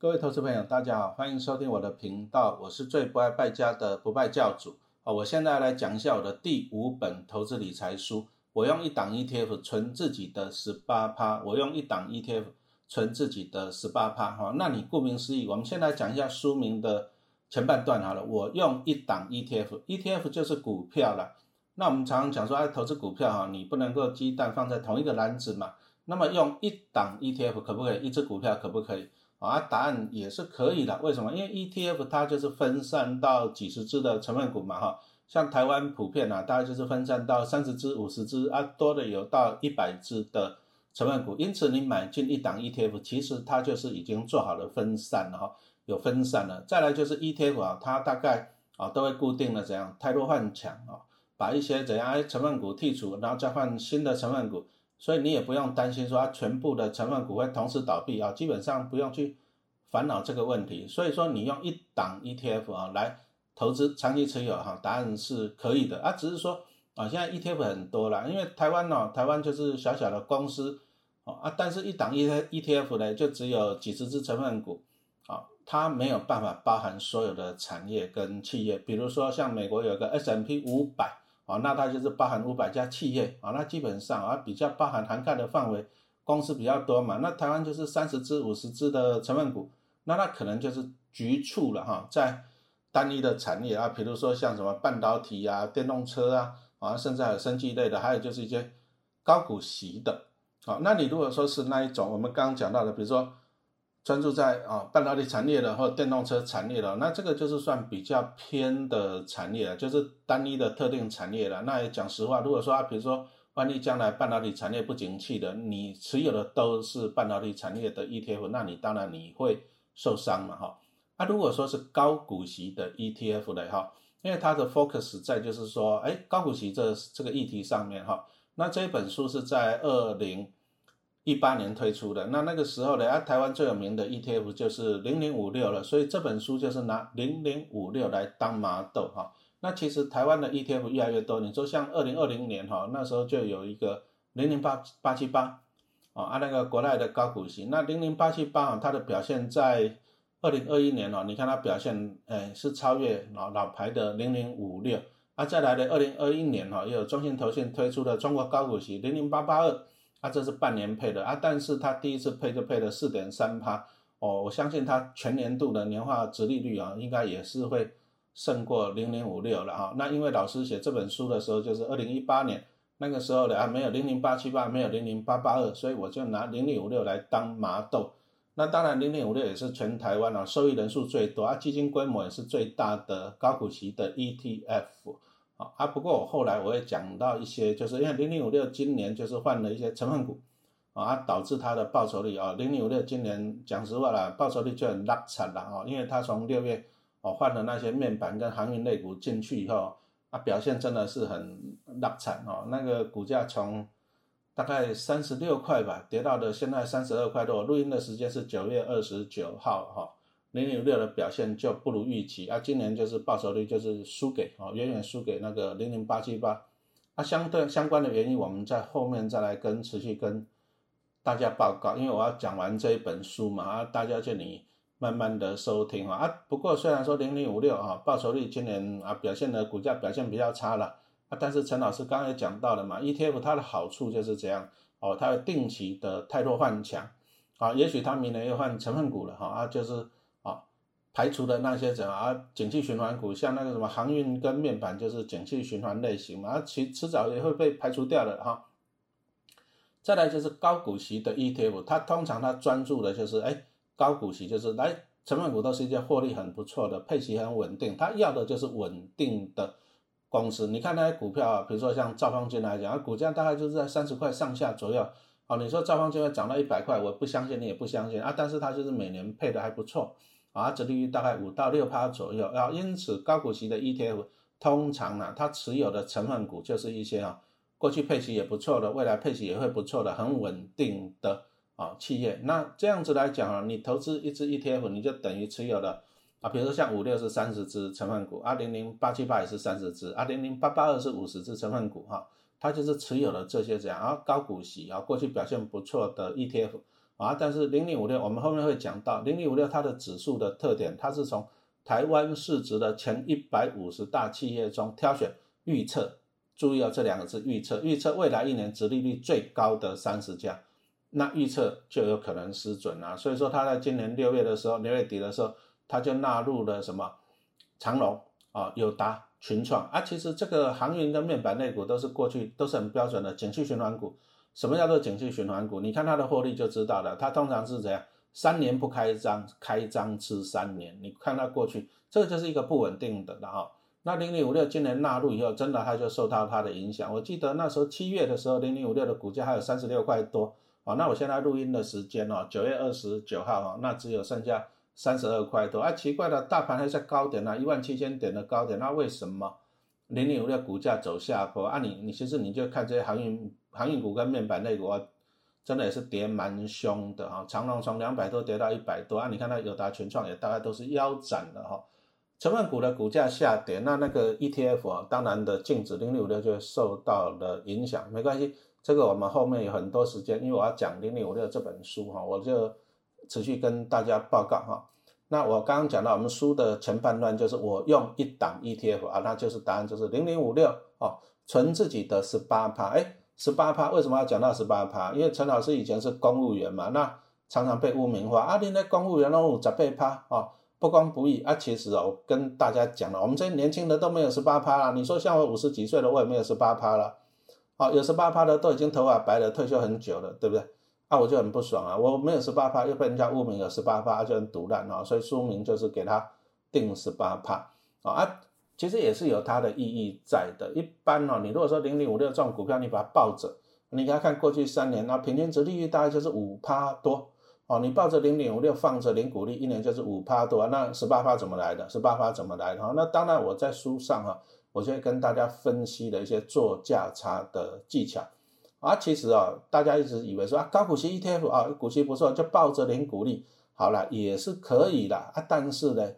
各位投资朋友，大家好，欢迎收听我的频道，我是最不爱败家的不败教主啊！我现在来讲一下我的第五本投资理财书。我用一档 ETF 存自己的十八趴，我用一档 ETF 存自己的十八趴哈。那你顾名思义，我们先来讲一下书名的前半段好了。我用一档 ETF，ETF 就是股票了。那我们常常讲说，哎，投资股票哈，你不能够鸡蛋放在同一个篮子嘛。那么用一档 ETF 可不可以？一只股票可不可以？啊，答案也是可以的。为什么？因为 ETF 它就是分散到几十只的成分股嘛，哈。像台湾普遍啊，大概就是分散到三十只、五十只啊，多的有到一百只的成分股。因此，你买进一档 ETF，其实它就是已经做好了分散了哈，有分散了。再来就是 ETF 啊，它大概啊都会固定的怎样，太弱换强啊，把一些怎样成分股剔除，然后再换新的成分股。所以你也不用担心说它全部的成分股会同时倒闭啊，基本上不用去烦恼这个问题。所以说你用一档 ETF 啊来投资长期持有哈，答案是可以的啊，只是说啊现在 ETF 很多了，因为台湾呢，台湾就是小小的公司啊，但是一档 ETETF 呢就只有几十只成分股啊，它没有办法包含所有的产业跟企业，比如说像美国有个 S&P 五百。啊，那它就是包含五百家企业啊，那基本上啊比较包含涵盖的范围公司比较多嘛。那台湾就是三十只、五十只的成分股，那它可能就是局促了哈，在单一的产业啊，比如说像什么半导体啊、电动车啊，啊，甚至还有生技类的，还有就是一些高股息的。好，那你如果说是那一种我们刚刚讲到的，比如说。专注在啊半导体产业的或电动车产业的，那这个就是算比较偏的产业了，就是单一的特定产业了。那也讲实话，如果说啊，比如说万一将来半导体产业不景气的，你持有的都是半导体产业的 ETF，那你当然你会受伤嘛哈。那如果说是高股息的 ETF 的哈，因为它的 focus 在就是说，哎，高股息这这个议题上面哈，那这本书是在二零。一八年推出的，那那个时候呢，啊，台湾最有名的 ETF 就是零零五六了，所以这本书就是拿零零五六来当麻豆哈。那其实台湾的 ETF 越来越多，你说像二零二零年哈，那时候就有一个零零八八七八，啊，啊那个国内的高股息，那零零八七八啊，它的表现在二零二一年哦，你看它表现，哎，是超越老老牌的零零五六，啊，再来的二零二一年哈，又有中信投信推出的中国高股息零零八八二。啊，这是半年配的啊，但是它第一次配就配了四点三趴哦，我相信它全年度的年化值利率啊，应该也是会胜过零零五六了啊。那因为老师写这本书的时候就是二零一八年那个时候的啊，没有零零八七八，没有零零八八二，所以我就拿零零五六来当麻豆。那当然零零五六也是全台湾啊受益人数最多啊，基金规模也是最大的高股息的 ETF。啊，不过我后来我也讲到一些，就是因为零零五六今年就是换了一些成分股，啊，导致它的报酬率啊，零零五六今年讲实话啦，报酬率就很拉惨了啊，因为它从六月哦换了那些面板跟航运类股进去以后，啊，表现真的是很拉惨哦，那个股价从大概三十六块吧，跌到了现在三十二块多，录音的时间是九月二十九号哈。零零六的表现就不如预期啊，今年就是报酬率就是输给哦，远远输给那个零零八七八，啊相对相关的原因，我们在后面再来跟持续跟大家报告，因为我要讲完这一本书嘛啊，大家就你慢慢的收听啊啊，不过虽然说零零五六啊报酬率今年啊表现的股价表现比较差了啊，但是陈老师刚才讲到了嘛，ETF 它的好处就是这样哦，它有定期的太弱换强啊，也许它明年又换成分股了哈啊，就是。排除的那些怎啊，景气循环股，像那个什么航运跟面板，就是景气循环类型嘛，其迟早也会被排除掉的哈。再来就是高股息的 ETF，它通常它专注的就是哎高股息，就是来成分股都是一些获利很不错的，配息很稳定，它要的就是稳定的公司。你看那些股票啊，比如说像兆方金来讲，股价大概就是在三十块上下左右。哦，你说兆方金会涨到一百块，我不相信，你也不相信啊，但是它就是每年配的还不错。啊，折利率大概五到六趴左右啊，因此高股息的 ETF 通常呢，它持有的成分股就是一些啊，过去配息也不错的，未来配息也会不错的，很稳定的啊企业。那这样子来讲啊，你投资一只 ETF，你就等于持有了啊，比如说像五六是三十只成分股，二零零八七八也是三十只，二零零八八二是五十只成分股哈。它就是持有了这些这样啊高股息啊过去表现不错的 ETF 啊，但是零零五六我们后面会讲到零零五六它的指数的特点，它是从台湾市值的前一百五十大企业中挑选预测，注意哦这两个字预测，预测未来一年殖利率最高的三十家，那预测就有可能失准啊。所以说他在今年六月的时候，六月底的时候，他就纳入了什么长隆啊、友达、群创啊。其实这个航运跟面板类股都是过去都是很标准的景气循环股。什么叫做景气循环股？你看它的获利就知道了，它通常是怎样？三年不开张，开张吃三年。你看它过去，这就是一个不稳定的了哈。那零零五六今年纳入以后，真的它就受到它的影响。我记得那时候七月的时候，零零五六的股价还有三十六块多啊。那我现在录音的时间哦，九月二十九号哈，那只有剩下三十二块多啊。奇怪的，大盘还在高点啊，一万七千点的高点，那为什么零零五六股价走下坡啊？你你其实你就看这些航运航运股跟面板类股。真的也是跌蛮凶的哈，长隆从两百多跌到一百多啊，你看它友达、全创也大概都是腰斩的哈。成分股的股价下跌，那那个 ETF 啊，当然的净值零零五六就受到了影响，没关系，这个我们后面有很多时间，因为我要讲零零五六这本书哈，我就持续跟大家报告哈。那我刚刚讲到我们书的前半段就是我用一档 ETF 啊，那就是答案就是零零五六哦，存自己的十八趴，哎。十八趴为什么要讲到十八趴？因为陈老师以前是公务员嘛，那常常被污名化啊。你那公务员哦，十八趴哦，不公不义啊。其实哦，跟大家讲了，我们这些年轻人都没有十八趴了。你说像我五十几岁了，我也没有十八趴了。哦，有十八趴的都已经头发白了，退休很久了，对不对？啊，我就很不爽啊，我没有十八趴，又被人家污名有十八趴，就很毒烂啊。所以书名就是给他定十八趴啊。其实也是有它的意义在的。一般哦，你如果说零零五六这种股票，你把它抱着，你给它看过去三年，那平均值利率大概就是五趴多哦。你抱着零零五六放着零股利，一年就是五趴多，那十八趴怎么来的？十八趴怎么来的？哈，那当然我在书上哈，我就会跟大家分析的一些做价差的技巧啊。其实啊，大家一直以为说啊，高股息 ETF 啊，股息不错，就抱着零股利，好了也是可以的啊。但是呢。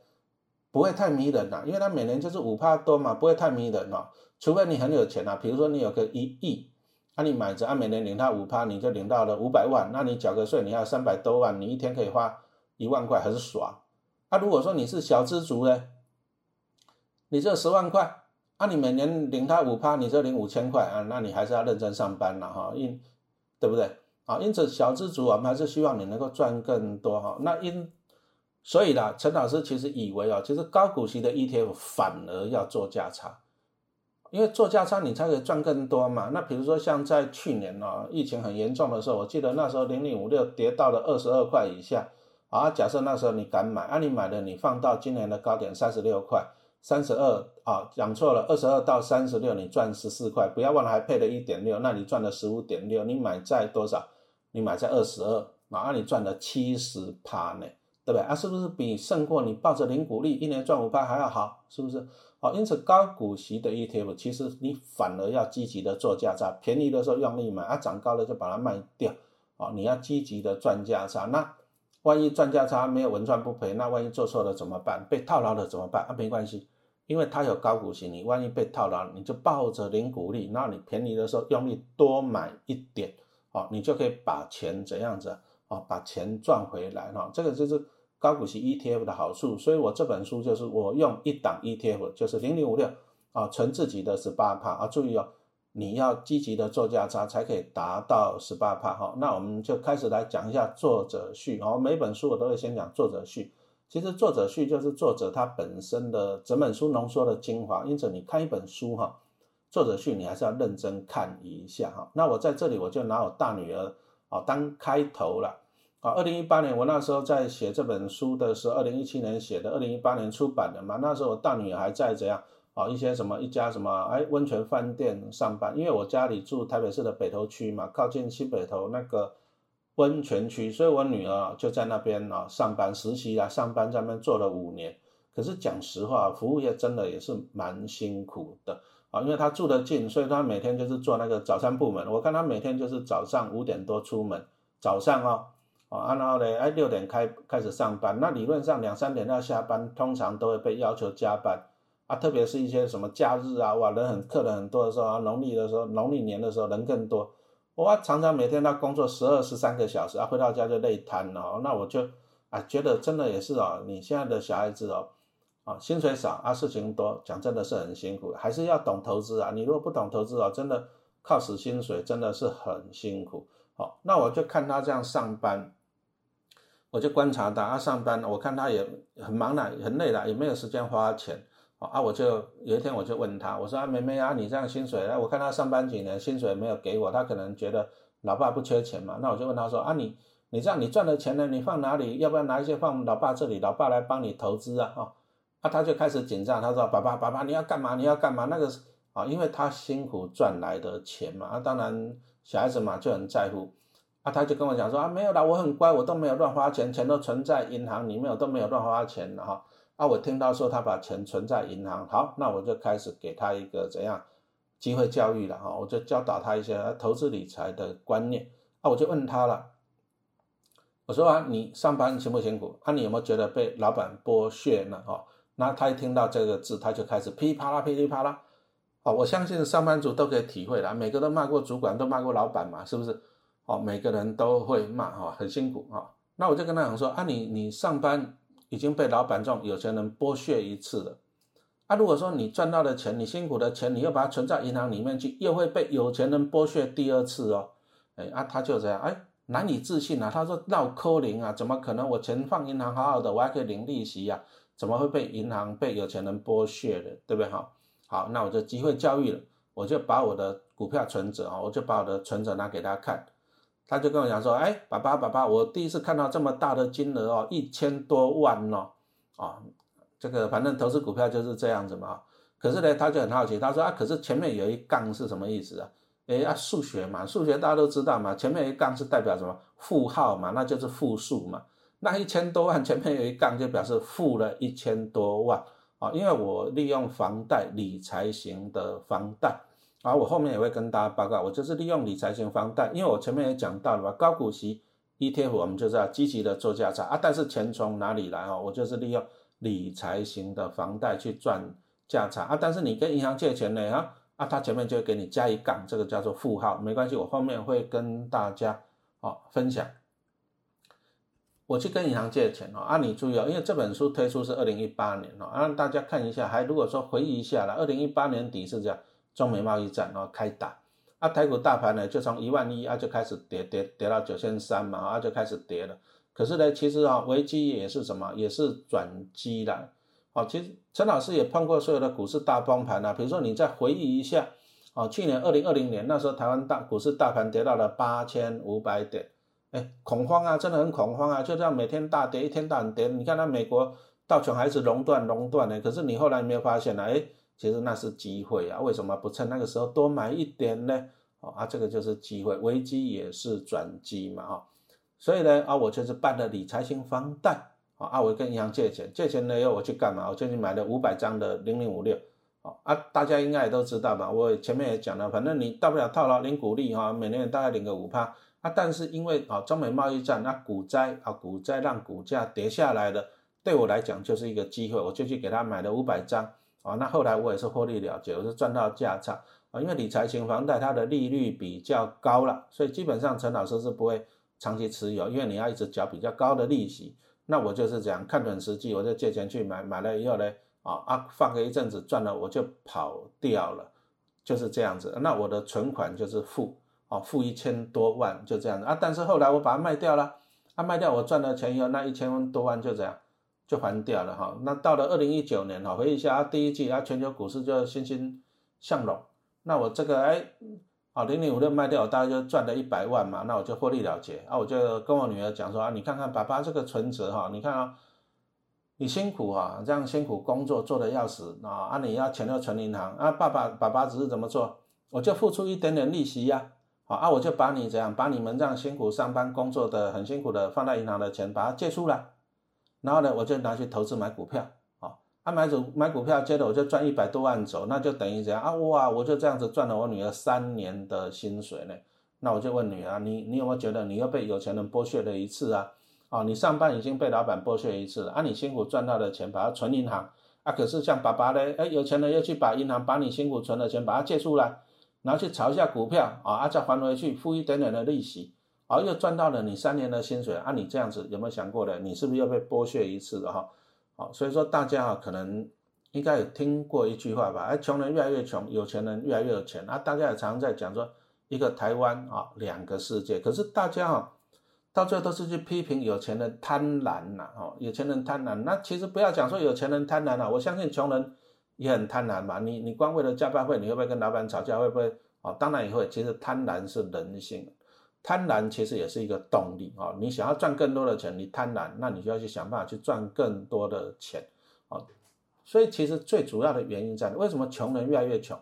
不会太迷人呐，因为它每年就是五帕多嘛，不会太迷人哦。除非你很有钱啊，比如说你有个一亿，那你买着，按每年领它五帕，你就领到了五百万，那你缴个税，你要三百多万，你一天可以花一万块，还是爽。啊，如果说你是小资族呢，你这十万块，啊，你每年领它五帕，你就领五千块啊，那你还是要认真上班了哈，因对不对？啊，因此小资族我们还是希望你能够赚更多哈。那因所以啦，陈老师其实以为啊，其实高股息的 ETF 反而要做价差，因为做价差你才可以赚更多嘛。那比如说像在去年啊，疫情很严重的时候，我记得那时候零零五六跌到了二十二块以下啊。假设那时候你敢买，啊你买了，你放到今年的高点三十六块，三十二啊，讲错了，二十二到三十六，你赚十四块，不要忘了还配了一点六，那你赚了十五点六。你买在多少？你买在二十二，啊你赚了七十趴呢。对不对啊？是不是比胜过你抱着零股利一年赚五趴还要好？是不是？好，因此高股息的 ETF，其实你反而要积极的做价差，便宜的时候用力买，啊，涨高了就把它卖掉。哦，你要积极的赚价差。那万一赚价差没有稳赚不赔，那万一做错了怎么办？被套牢了怎么办？啊，没关系，因为它有高股息，你万一被套牢，你就抱着零股利，那你便宜的时候用力多买一点，哦，你就可以把钱怎样子？啊，把钱赚回来哈，这个就是高股息 ETF 的好处。所以我这本书就是我用一档 ETF，就是零零五六啊，存自己的十八帕啊。注意哦，你要积极的做价差才可以达到十八帕哈。那我们就开始来讲一下作者序哦。每本书我都会先讲作者序。其实作者序就是作者他本身的整本书浓缩的精华。因此你看一本书哈，作者序你还是要认真看一下哈。那我在这里我就拿我大女儿。啊，当开头了啊！二零一八年我那时候在写这本书的时候，二零一七年写的，二零一八年出版的嘛。那时候我大女儿还在怎样啊？一些什么一家什么哎温泉饭店上班，因为我家里住台北市的北投区嘛，靠近西北投那个温泉区，所以我女儿就在那边啊上班实习啊，上班在那边做了五年。可是讲实话，服务业真的也是蛮辛苦的。啊，因为她住得近，所以她每天就是做那个早餐部门。我看她每天就是早上五点多出门，早上哦，啊，然后呢，哎，六点开开始上班。那理论上两三点要下班，通常都会被要求加班。啊，特别是一些什么假日啊，哇，人很客人很多的时候啊，农历的时候，农历年的时候人更多，我常常每天要工作十二十三个小时啊，回到家就累瘫了，那我就啊觉得真的也是哦，你现在的小孩子哦，啊薪水少啊事情多，讲真的是很辛苦，还是要懂投资啊，你如果不懂投资哦，真的靠死薪水真的是很辛苦，好，那我就看他这样上班。我就观察他，他上班，我看他也很忙了，很累了，也没有时间花钱，啊，我就有一天我就问他，我说啊，妹妹啊，你这样薪水，那我看他上班几年，薪水没有给我，他可能觉得老爸不缺钱嘛，那我就问他说啊，你你这样你赚的钱呢，你放哪里？要不要拿一些放老爸这里，老爸来帮你投资啊？啊，啊，他就开始紧张，他说爸爸爸爸你要干嘛？你要干嘛？那个啊，因为他辛苦赚来的钱嘛，啊，当然小孩子嘛就很在乎。啊，他就跟我讲说啊，没有啦，我很乖，我都没有乱花钱，钱都存在银行里面，我都没有乱花钱的哈。啊，我听到说他把钱存在银行，好，那我就开始给他一个怎样机会教育了哈，我就教导他一些投资理财的观念。啊，我就问他了，我说啊，你上班辛不辛苦？啊，你有没有觉得被老板剥削呢？哈，那他一听到这个字，他就开始噼里啪啦噼里啪啦。哦，我相信上班族都可以体会的，每个都骂过主管，都骂过老板嘛，是不是？哦，每个人都会骂哈，很辛苦哈。那我就跟他讲说啊，你你上班已经被老板这种有钱人剥削一次了。啊，如果说你赚到的钱，你辛苦的钱，你又把它存在银行里面去，又会被有钱人剥削第二次哦。哎啊，他就这样哎，难以置信啊。他说绕扣零啊，怎么可能？我钱放银行好好的，我还可以领利息呀，怎么会被银行被有钱人剥削的？对不对哈？好，那我就机会教育了，我就把我的股票存折啊，我就把我的存折拿给他看。他就跟我讲说，哎，爸爸，爸爸，我第一次看到这么大的金额哦，一千多万哦，啊，这个反正投资股票就是这样子嘛。可是呢，他就很好奇，他说啊，可是前面有一杠是什么意思啊？哎啊，数学嘛，数学大家都知道嘛，前面一杠是代表什么？负号嘛，那就是负数嘛。那一千多万前面有一杠就表示负了一千多万啊，因为我利用房贷理财型的房贷。啊，我后面也会跟大家报告，我就是利用理财型房贷，因为我前面也讲到了嘛，高股息 ETF 我们就是要积极的做价差啊，但是钱从哪里来哦？我就是利用理财型的房贷去赚价差啊，但是你跟银行借钱呢啊啊，他前面就会给你加一杠，这个叫做负号，没关系，我后面会跟大家哦分享。我去跟银行借钱哦，啊，你注意哦，因为这本书推出是二零一八年哦，让大家看一下，还如果说回忆一下了，二零一八年底是这样。中美贸易战然后开打，啊，台股大盘呢就从一万一啊就开始跌跌跌到九千三嘛，啊就开始跌了。可是呢，其实啊危机也是什么，也是转机的。哦，其实陈老师也碰过所有的股市大崩盘啊，比如说你再回忆一下，哦，去年二零二零年那时候台湾大股市大盘跌到了八千五百点，哎，恐慌啊，真的很恐慌啊，就这样每天大跌，一天大跌。你看那美国道琼还是熔断熔断的，可是你后来没有发现呢？哎。其实那是机会啊，为什么不趁那个时候多买一点呢？哦啊，这个就是机会，危机也是转机嘛，哈，所以呢，啊，我就是办了理财型房贷，啊，我跟银行借钱，借钱呢要我去干嘛？我就去买了五百张的零零五六，啊，大家应该也都知道吧？我前面也讲了，反正你大不了套牢领股利哈，每年大概领个五趴，啊，但是因为啊中美贸易战，那股灾啊股灾让股价跌下来了，对我来讲就是一个机会，我就去给他买了五百张。啊，那后来我也是获利了结，我是赚到价差啊，因为理财型房贷它的利率比较高了，所以基本上陈老师是不会长期持有，因为你要一直缴比较高的利息。那我就是这样看准时机，我就借钱去买，买了以后呢，啊啊放个一阵子赚了我就跑掉了，就是这样子。那我的存款就是负啊负一千多万就这样子啊，但是后来我把它卖掉了，啊卖掉我赚了钱以后，那一千多万就这样。就还掉了哈，那到了二零一九年哈，回忆一下啊，第一季啊，全球股市就欣欣向荣，那我这个哎，啊零零五六卖掉，大概就赚了一百万嘛，那我就获利了结。啊，我就跟我女儿讲说啊，你看看爸爸这个存折哈，你看啊，你辛苦哈，这样辛苦工作做的要死啊，啊你要钱要存银行啊，爸爸爸爸只是怎么做，我就付出一点点利息呀，好啊，我就把你这样把你们这样辛苦上班工作的很辛苦的放在银行的钱，把它借出来。然后呢，我就拿去投资买股票，啊，啊买股买股票，接着我就赚一百多万走，那就等于怎样啊？哇，我就这样子赚了我女儿三年的薪水呢。那我就问女儿，你你有没有觉得你又被有钱人剥削了一次啊？啊，你上班已经被老板剥削一次了，啊，你辛苦赚到的钱把它存银行，啊，可是像爸爸呢，哎，有钱人又去把银行把你辛苦存的钱把它借出来，然后去炒一下股票啊，啊再还回去付一点点的利息，啊又赚到了你三年的薪水，啊你这样子有没有想过呢？你是不是又被剥削一次了哈？好，所以说大家啊可能应该有听过一句话吧？哎，穷人越来越穷，有钱人越来越有钱啊，大家也常常在讲说一个台湾啊，两个世界，可是大家啊。到最后都是去批评有钱人贪婪呐，哦，有钱人贪婪。那其实不要讲说有钱人贪婪了，我相信穷人也很贪婪嘛。你你光为了加班费，你会不会跟老板吵架？会不会？哦，当然也会。其实贪婪是人性，贪婪其实也是一个动力啊。你想要赚更多的钱，你贪婪，那你就要去想办法去赚更多的钱啊。所以其实最主要的原因在为什么穷人越来越穷？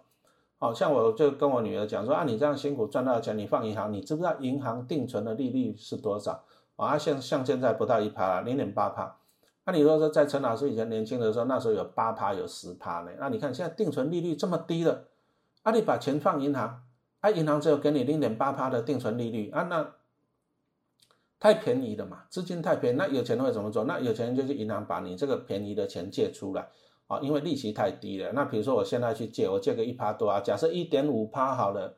好像我就跟我女儿讲说啊，你这样辛苦赚到的钱，你放银行，你知不知道银行定存的利率是多少？啊，像像现在不到一趴了，零点八趴。那你说说在陈老师以前年轻的时候，那时候有八趴，有十趴呢。那你看现在定存利率这么低了，啊，你把钱放银行，啊，银行只有给你零点八趴的定存利率啊，那太便宜了嘛，资金太便宜。那有钱人会怎么做？那有钱人就去银行把你这个便宜的钱借出来。啊，因为利息太低了。那比如说我现在去借，我借个一趴多啊，假设一点五趴好了，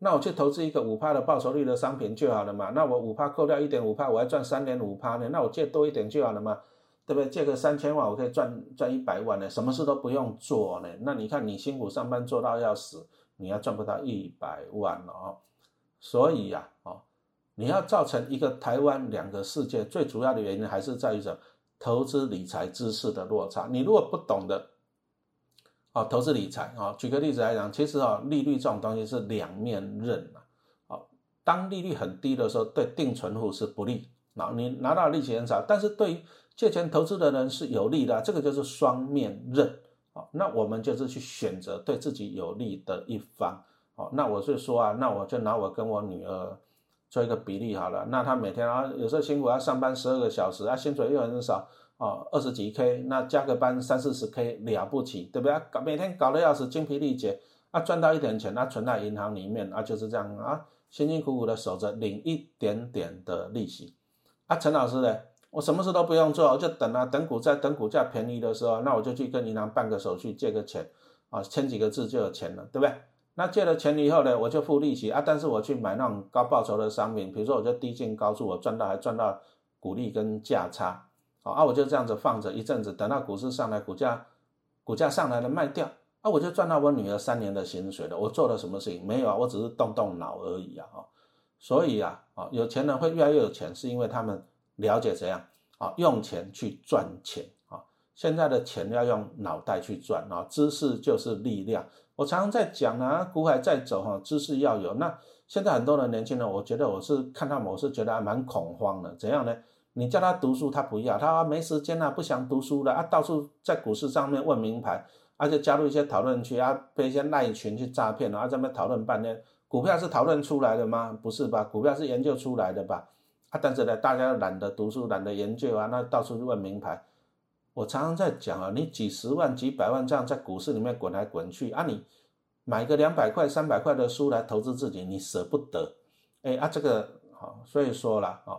那我去投资一个五趴的报酬率的商品就好了嘛。那我五趴扣掉一点五趴，我还赚三点五趴呢。那我借多一点就好了嘛，对不对？借个三千万，我可以赚赚一百万呢，什么事都不用做呢。那你看你辛苦上班做到要死，你要赚不到一百万了哦。所以呀，哦，你要造成一个台湾两个世界，最主要的原因还是在于什？投资理财知识的落差，你如果不懂的，啊，投资理财啊，举个例子来讲，其实啊，利率这种东西是两面刃啊，好，当利率很低的时候，对定存户是不利，那你拿到利息很少，但是对于借钱投资的人是有利的，这个就是双面刃，那我们就是去选择对自己有利的一方，好，那我是说啊，那我就拿我跟我女儿。做一个比例好了，那她每天啊，有时候辛苦要上班十二个小时啊，薪水又很少啊，二十几 K，那加个班三四十 K 了不起，对不对？搞每天搞得要死，精疲力竭啊，赚到一点钱，那存在银行里面啊，就是这样啊，辛辛苦苦的守着，领一点点的利息啊。陈老师呢，我什么事都不用做，我就等啊，等股在等股价便宜的时候，那我就去跟银行办个手续，借个钱啊，签几个字就有钱了，对不对？那借了钱以后呢，我就付利息啊。但是我去买那种高报酬的商品，比如说我就低进高出，我赚到还赚到股利跟价差，啊，我就这样子放着一阵子，等到股市上来，股价股价上来了卖掉，啊，我就赚到我女儿三年的薪水了。我做了什么事情没有啊？我只是动动脑而已啊，啊，所以啊，啊，有钱人会越来越有钱，是因为他们了解怎样啊，用钱去赚钱啊。现在的钱要用脑袋去赚啊，知识就是力量。我常常在讲啊，股海在走哈，知识要有。那现在很多的年轻人，我觉得我是看他们，我是觉得还蛮恐慌的。怎样呢？你叫他读书，他不要，他说没时间啊，不想读书了啊，到处在股市上面问名牌，而且加入一些讨论区啊，被一些赖群去诈骗了啊，在那讨论半天。股票是讨论出来的吗？不是吧？股票是研究出来的吧？啊，但是呢，大家懒得读书，懒得研究啊，那到处去问名牌。我常常在讲啊，你几十万、几百万这样在股市里面滚来滚去啊，你买个两百块、三百块的书来投资自己，你舍不得，哎啊，这个好，所以说了啊，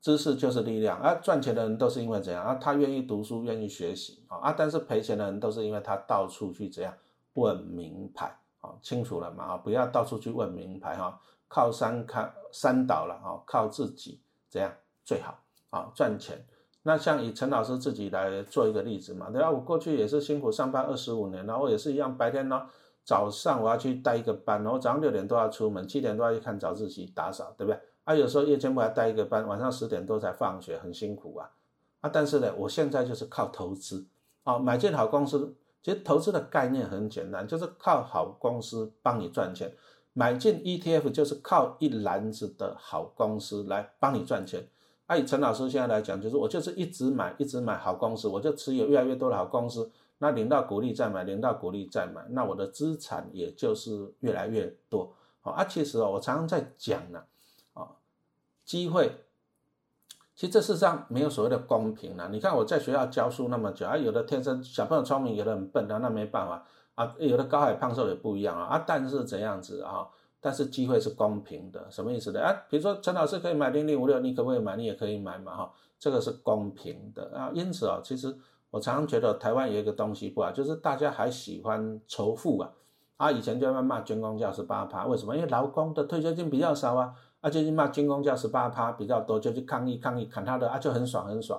知识就是力量啊，赚钱的人都是因为怎样啊，他愿意读书、愿意学习啊，啊，但是赔钱的人都是因为他到处去怎样问名牌啊，清楚了嘛？啊，不要到处去问名牌哈，靠山靠山倒了啊，靠自己怎样最好啊，赚钱。那像以陈老师自己来做一个例子嘛，对吧？我过去也是辛苦上班二十五年，然后也是一样，白天呢早上我要去带一个班，然后早上六点多要出门，七点多要去看早自习打扫，对不对？啊，有时候夜间部还带一个班，晚上十点多才放学，很辛苦啊。啊，但是呢，我现在就是靠投资，啊，买进好公司。其实投资的概念很简单，就是靠好公司帮你赚钱。买进 ETF 就是靠一篮子的好公司来帮你赚钱。按以陈老师现在来讲，就是我就是一直买，一直买好公司，我就持有越来越多的好公司。那领到股利再买，领到股利再买，那我的资产也就是越来越多。啊，其实哦，我常常在讲呢，啊，机会，其实这世上没有所谓的公平呢。你看我在学校教书那么久，啊，有的天生小朋友聪明，有的很笨的，那没办法啊，有的高矮胖瘦也不一样啊。啊，但是怎样子啊？但是机会是公平的，什么意思呢？啊，比如说陈老师可以买零零五六，你可不可以买？你也可以买嘛，哈，这个是公平的啊。因此啊，其实我常常觉得台湾有一个东西不好，就是大家还喜欢仇富啊。啊，以前就在骂军工教十八趴，为什么？因为劳工的退休金比较少啊。啊，就去骂军工教十八趴比较多，就去抗议抗议砍他的啊，就很爽很爽。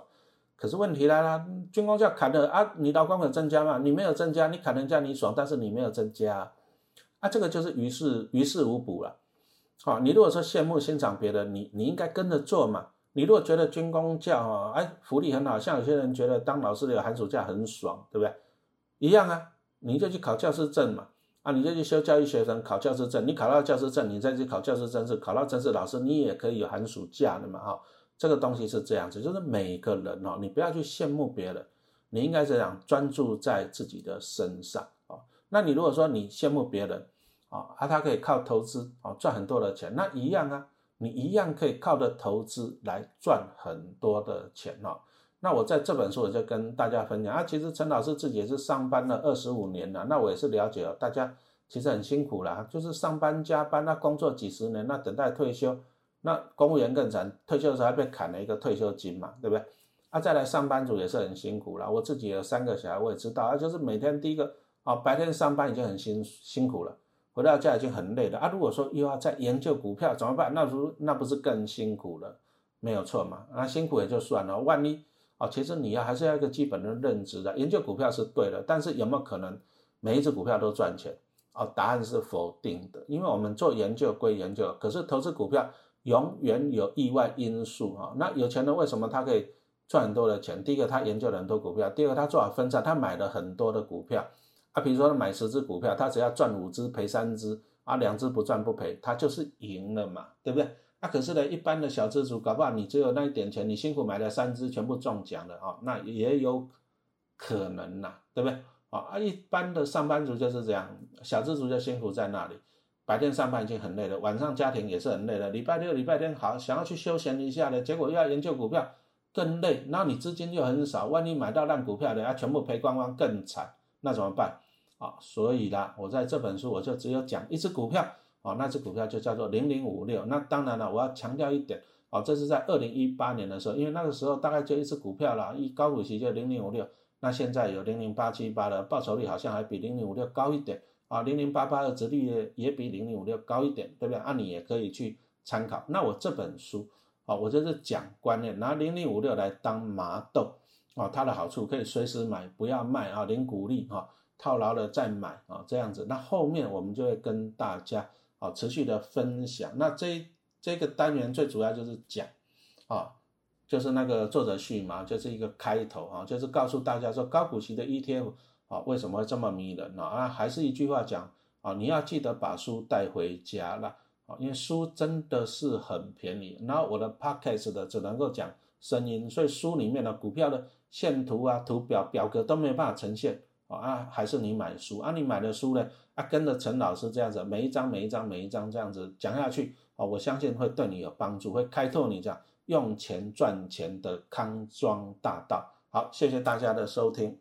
可是问题来了，军工教砍的啊，你劳工有增加吗？你没有增加，你砍人家你爽，但是你没有增加，啊，这个就是于事于事无补了。好，你如果说羡慕欣赏别人，你你应该跟着做嘛。你如果觉得军工教啊，哎，福利很好，像有些人觉得当老师的寒暑假很爽，对不对？一样啊，你就去考教师证嘛。啊，你就去修教育学生，考教师证，你考到教师证，你再去考教师证是考到正式老师，你也可以有寒暑假的嘛，哈，这个东西是这样子，就是每个人哦，你不要去羡慕别人，你应该这样专注在自己的身上啊。那你如果说你羡慕别人啊，啊，他可以靠投资啊赚很多的钱，那一样啊，你一样可以靠着投资来赚很多的钱哦。那我在这本书我就跟大家分享啊，其实陈老师自己也是上班了二十五年了，那我也是了解了，大家其实很辛苦了，就是上班加班，那工作几十年，那等待退休，那公务员更惨，退休的时候还被砍了一个退休金嘛，对不对？啊，再来上班族也是很辛苦了，我自己有三个小孩，我也知道啊，就是每天第一个啊，白天上班已经很辛辛苦了，回到家已经很累了啊，如果说又要再研究股票怎么办？那如那不是更辛苦了？没有错嘛，那辛苦也就算了，万一。啊，其实你要还是要一个基本的认知的，研究股票是对的，但是有没有可能每一只股票都赚钱？啊，答案是否定的，因为我们做研究归研究，可是投资股票永远有意外因素啊。那有钱人为什么他可以赚很多的钱？第一个他研究了很多股票，第二个他做好分散，他买了很多的股票啊。比如说买十只股票，他只要赚五只赔三只啊，两只不赚不赔，他就是赢了嘛，对不对？那可是呢，一般的小资主搞不好你只有那一点钱，你辛苦买了三只，全部中奖了啊，那也有可能呐，对不对？啊，一般的上班族就是这样，小资族就辛苦在那里，白天上班已经很累了，晚上家庭也是很累了，礼拜六、礼拜天好想要去休闲一下的，结果又要研究股票，更累，然后你资金又很少，万一买到烂股票的，要全部赔光光，更惨，那怎么办？啊，所以啦，我在这本书我就只有讲一只股票。哦，那只股票就叫做零零五六。那当然了，我要强调一点，哦，这是在二零一八年的时候，因为那个时候大概就一只股票啦，一高股息就零零五六。那现在有零零八七八的报酬率好像还比零零五六高一点啊，零零八八的值率也比零零五六高一点，对不对？那你也可以去参考。那我这本书，啊，我就是讲观念，拿零零五六来当麻豆，啊，它的好处可以随时买，不要卖啊，零股利哈，套牢了再买啊，这样子。那后面我们就会跟大家。啊，持续的分享。那这这个单元最主要就是讲，啊，就是那个作者序嘛，就是一个开头啊，就是告诉大家说高股息的 ETF 啊为什么会这么迷人呢？啊，还是一句话讲啊，你要记得把书带回家了啊，因为书真的是很便宜。然后我的 Podcast 的只能够讲声音，所以书里面的股票的线图啊、图表、表格都没办法呈现。啊，还是你买书啊？你买的书呢？啊，跟着陈老师这样子，每一章每一章每一章这样子讲下去，啊，我相信会对你有帮助，会开拓你这样用钱赚钱的康庄大道。好，谢谢大家的收听。